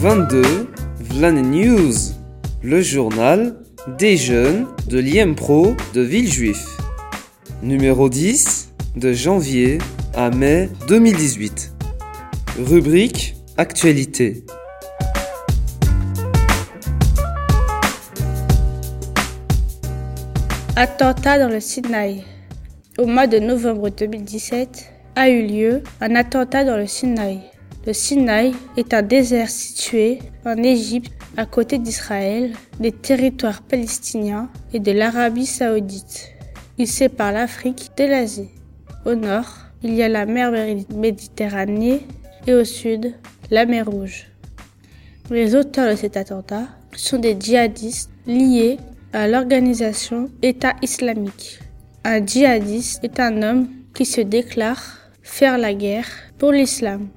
22. Vlan News, le journal des jeunes de l'IEMPRO de Villejuif. Numéro 10, de janvier à mai 2018. Rubrique Actualité. Attentat dans le Sinaï. Au mois de novembre 2017 a eu lieu un attentat dans le Sinaï. Le Sinaï est un désert situé en Égypte à côté d'Israël, des territoires palestiniens et de l'Arabie saoudite. Il sépare l'Afrique de l'Asie. Au nord, il y a la mer Méditerranée et au sud, la mer Rouge. Les auteurs de cet attentat sont des djihadistes liés à l'organisation État islamique. Un djihadiste est un homme qui se déclare faire la guerre pour l'islam,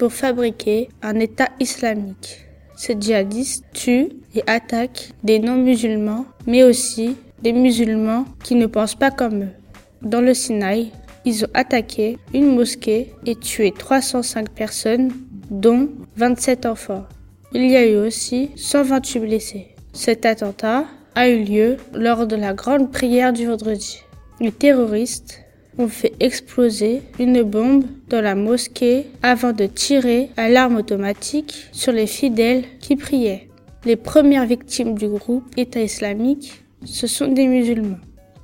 pour fabriquer un État islamique. Ce djihadiste tue et attaque des non-musulmans, mais aussi des musulmans qui ne pensent pas comme eux. Dans le Sinaï, ils ont attaqué une mosquée et tué 305 personnes, dont 27 enfants. Il y a eu aussi 128 blessés. Cet attentat a eu lieu lors de la grande prière du vendredi. Les terroristes ont fait exploser une bombe dans la mosquée avant de tirer à l'arme automatique sur les fidèles qui priaient. Les premières victimes du groupe État islamique, ce sont des musulmans.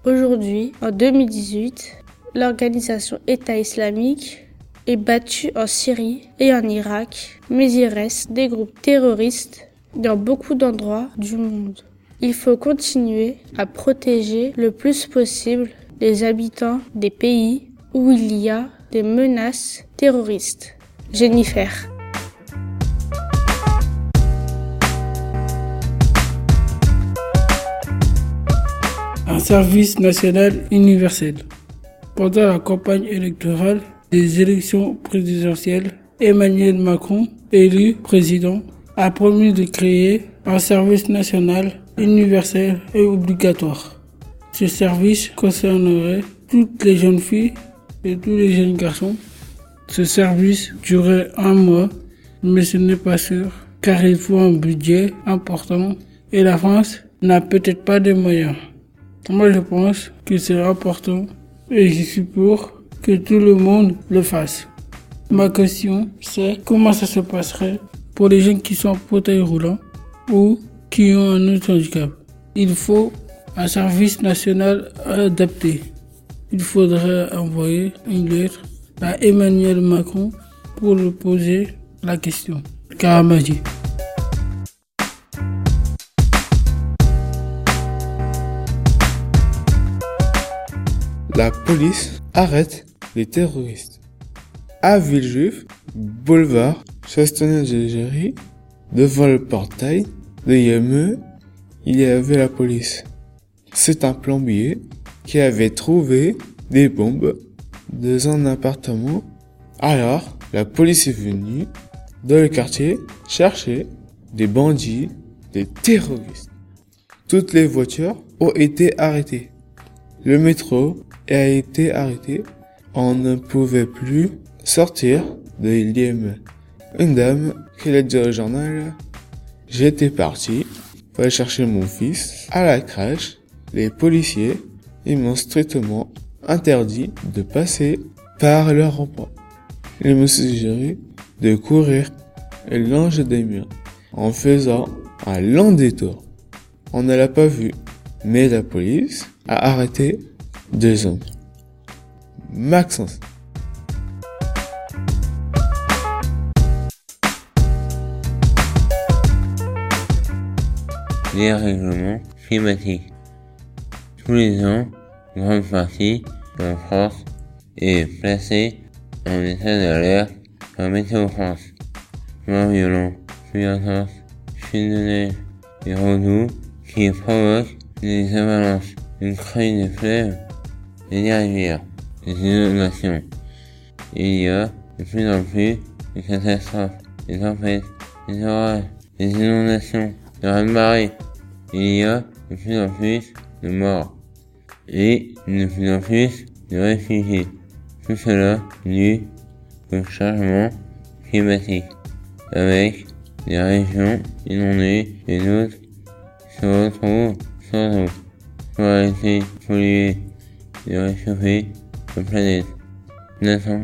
Aujourd'hui, en 2018, l'organisation État islamique est battue en Syrie et en Irak, mais il reste des groupes terroristes dans beaucoup d'endroits du monde. Il faut continuer à protéger le plus possible les habitants des pays où il y a des menaces terroristes. Jennifer. Un service national universel. Pendant la campagne électorale des élections présidentielles, Emmanuel Macron, élu président, a promis de créer un service national universel et obligatoire. Ce service concernerait toutes les jeunes filles et tous les jeunes garçons. Ce service durerait un mois, mais ce n'est pas sûr, car il faut un budget important et la France n'a peut-être pas de moyens. Moi, je pense que c'est important et je suis pour que tout le monde le fasse. Ma question, c'est comment ça se passerait pour les gens qui sont en fauteuil roulant ou qui ont un autre handicap? Il faut un service national adapté. Il faudrait envoyer une lettre à Emmanuel Macron pour lui poser la question. Karamaji. La police arrête les terroristes. À Villejuif, boulevard Chastonnet-Algérie, devant le portail de Yemeux, il y avait la police. C'est un plombier qui avait trouvé des bombes dans un appartement. Alors, la police est venue dans le quartier chercher des bandits, des terroristes. Toutes les voitures ont été arrêtées. Le métro a été arrêté. On ne pouvait plus sortir de l'IM. Une dame qui l'a dit au journal, j'étais parti pour aller chercher mon fils à la crèche. Les policiers, m'ont strictement interdit de passer par le rond-point. Ils m'ont suggéré de courir et longer des murs en faisant un long détour. On ne l'a pas vu, mais la police a arrêté deux hommes. Maxence. Les règlements climatiques. Tous les ans, une grande partie de la France est placée en état d'alerte par Météo France. Vent violent, pluie intense, chute de neige et redoux qui provoquent des avalanches, une crue des fleuves des rivières, des inondations. Il y a de plus en plus de catastrophes, des tempêtes, des orages, des inondations, des raz-de-marée. Il y a de plus en plus de morts et de plus en plus de réfugiés. Tout cela dû au changement climatique, avec des régions inondées et d'autres se retrouvent sans eau. Pour arrêter polluer et réchauffer la planète. Nathan